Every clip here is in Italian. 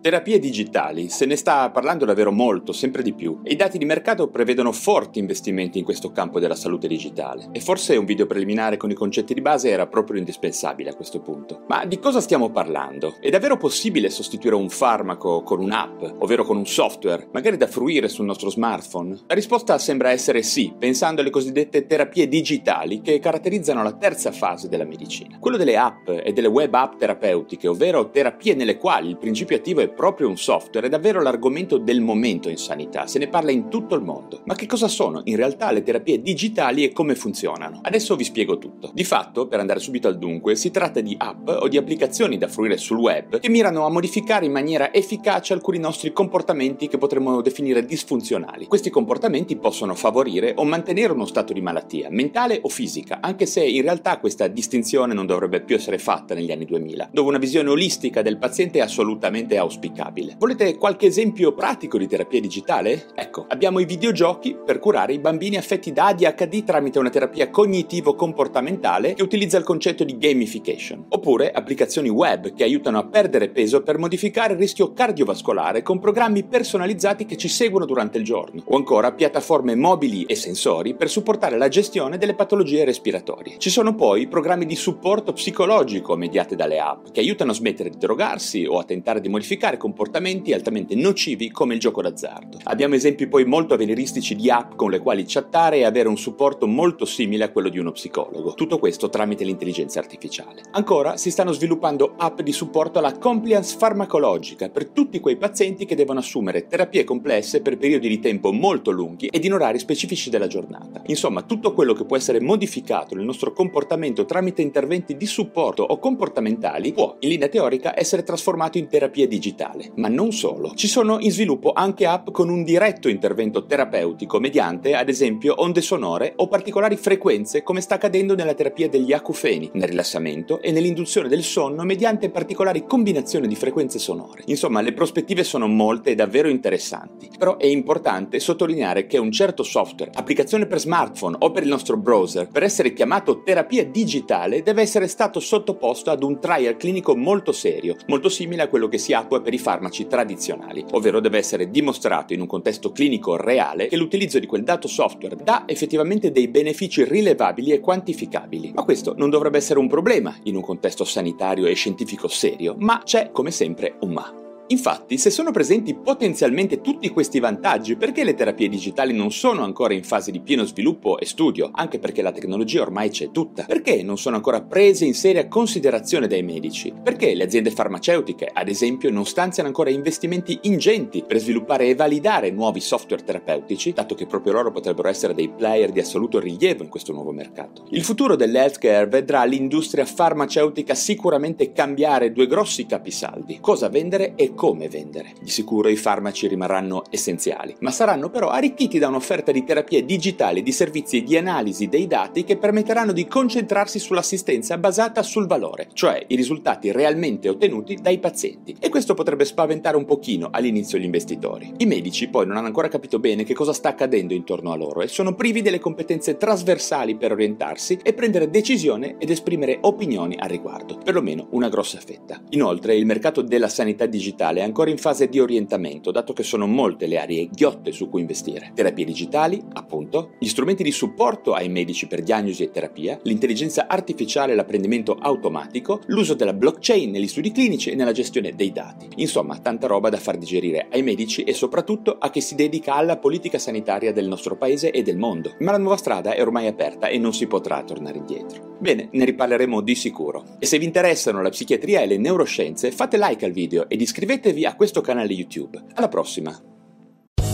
Terapie digitali, se ne sta parlando davvero molto, sempre di più, e i dati di mercato prevedono forti investimenti in questo campo della salute digitale. E forse un video preliminare con i concetti di base era proprio indispensabile a questo punto. Ma di cosa stiamo parlando? È davvero possibile sostituire un farmaco con un'app, ovvero con un software, magari da fruire sul nostro smartphone? La risposta sembra essere sì, pensando alle cosiddette terapie digitali che caratterizzano la terza fase della medicina. Quello delle app e delle web app terapeutiche, ovvero terapie nelle quali il principio attivo è proprio un software è davvero l'argomento del momento in sanità, se ne parla in tutto il mondo. Ma che cosa sono in realtà le terapie digitali e come funzionano? Adesso vi spiego tutto. Di fatto, per andare subito al dunque, si tratta di app o di applicazioni da fruire sul web che mirano a modificare in maniera efficace alcuni nostri comportamenti che potremmo definire disfunzionali. Questi comportamenti possono favorire o mantenere uno stato di malattia, mentale o fisica, anche se in realtà questa distinzione non dovrebbe più essere fatta negli anni 2000, dove una visione olistica del paziente è assolutamente auspicabile auspicabile. Volete qualche esempio pratico di terapia digitale? Ecco, abbiamo i videogiochi per curare i bambini affetti da ADHD tramite una terapia cognitivo-comportamentale che utilizza il concetto di gamification. Oppure applicazioni web che aiutano a perdere peso per modificare il rischio cardiovascolare con programmi personalizzati che ci seguono durante il giorno. O ancora piattaforme mobili e sensori per supportare la gestione delle patologie respiratorie. Ci sono poi programmi di supporto psicologico mediate dalle app che aiutano a smettere di drogarsi o a tentare di modificare comportamenti altamente nocivi come il gioco d'azzardo. Abbiamo esempi poi molto avveniristici di app con le quali chattare e avere un supporto molto simile a quello di uno psicologo. Tutto questo tramite l'intelligenza artificiale. Ancora si stanno sviluppando app di supporto alla compliance farmacologica per tutti quei pazienti che devono assumere terapie complesse per periodi di tempo molto lunghi ed in orari specifici della giornata. Insomma, tutto quello che può essere modificato nel nostro comportamento tramite interventi di supporto o comportamentali può, in linea teorica, essere trasformato in terapia digitale digitale. Ma non solo. Ci sono in sviluppo anche app con un diretto intervento terapeutico mediante, ad esempio, onde sonore o particolari frequenze come sta accadendo nella terapia degli acufeni, nel rilassamento e nell'induzione del sonno mediante particolari combinazioni di frequenze sonore. Insomma, le prospettive sono molte e davvero interessanti. Però è importante sottolineare che un certo software, applicazione per smartphone o per il nostro browser, per essere chiamato terapia digitale, deve essere stato sottoposto ad un trial clinico molto serio, molto simile a quello che si attua per i farmaci tradizionali, ovvero deve essere dimostrato in un contesto clinico reale che l'utilizzo di quel dato software dà effettivamente dei benefici rilevabili e quantificabili. Ma questo non dovrebbe essere un problema in un contesto sanitario e scientifico serio, ma c'è come sempre un ma. Infatti, se sono presenti potenzialmente tutti questi vantaggi, perché le terapie digitali non sono ancora in fase di pieno sviluppo e studio, anche perché la tecnologia ormai c'è tutta? Perché non sono ancora prese in seria considerazione dai medici? Perché le aziende farmaceutiche, ad esempio, non stanziano ancora investimenti ingenti per sviluppare e validare nuovi software terapeutici, dato che proprio loro potrebbero essere dei player di assoluto rilievo in questo nuovo mercato? Il futuro dell'healthcare vedrà l'industria farmaceutica sicuramente cambiare due grossi capisaldi: cosa vendere e come vendere. Di sicuro i farmaci rimarranno essenziali, ma saranno però arricchiti da un'offerta di terapie digitali e di servizi di analisi dei dati che permetteranno di concentrarsi sull'assistenza basata sul valore, cioè i risultati realmente ottenuti dai pazienti. E questo potrebbe spaventare un pochino all'inizio gli investitori. I medici poi non hanno ancora capito bene che cosa sta accadendo intorno a loro e sono privi delle competenze trasversali per orientarsi e prendere decisione ed esprimere opinioni al riguardo, perlomeno una grossa fetta. Inoltre il mercato della sanità digitale digitale è ancora in fase di orientamento, dato che sono molte le aree ghiotte su cui investire. Terapie digitali, appunto, gli strumenti di supporto ai medici per diagnosi e terapia, l'intelligenza artificiale e l'apprendimento automatico, l'uso della blockchain negli studi clinici e nella gestione dei dati. Insomma, tanta roba da far digerire ai medici e soprattutto a chi si dedica alla politica sanitaria del nostro paese e del mondo. Ma la nuova strada è ormai aperta e non si potrà tornare indietro. Bene, ne riparleremo di sicuro. E se vi interessano la psichiatria e le neuroscienze, fate like al video ed iscrivetevi a questo canale YouTube. Alla prossima!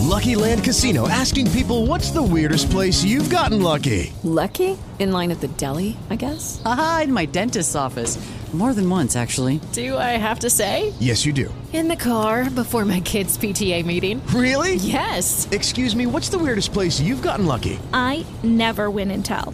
Lucky Land Casino asking people what's the weirdest place you've gotten lucky? Lucky? In line at the deli, I guess? Aha, in my dentist's office. More than once, actually. Do I have to say? Yes, you do. In the car before my kids' PTA meeting. Really? Yes. Excuse me, what's the weirdest place you've gotten lucky? I never win and tell.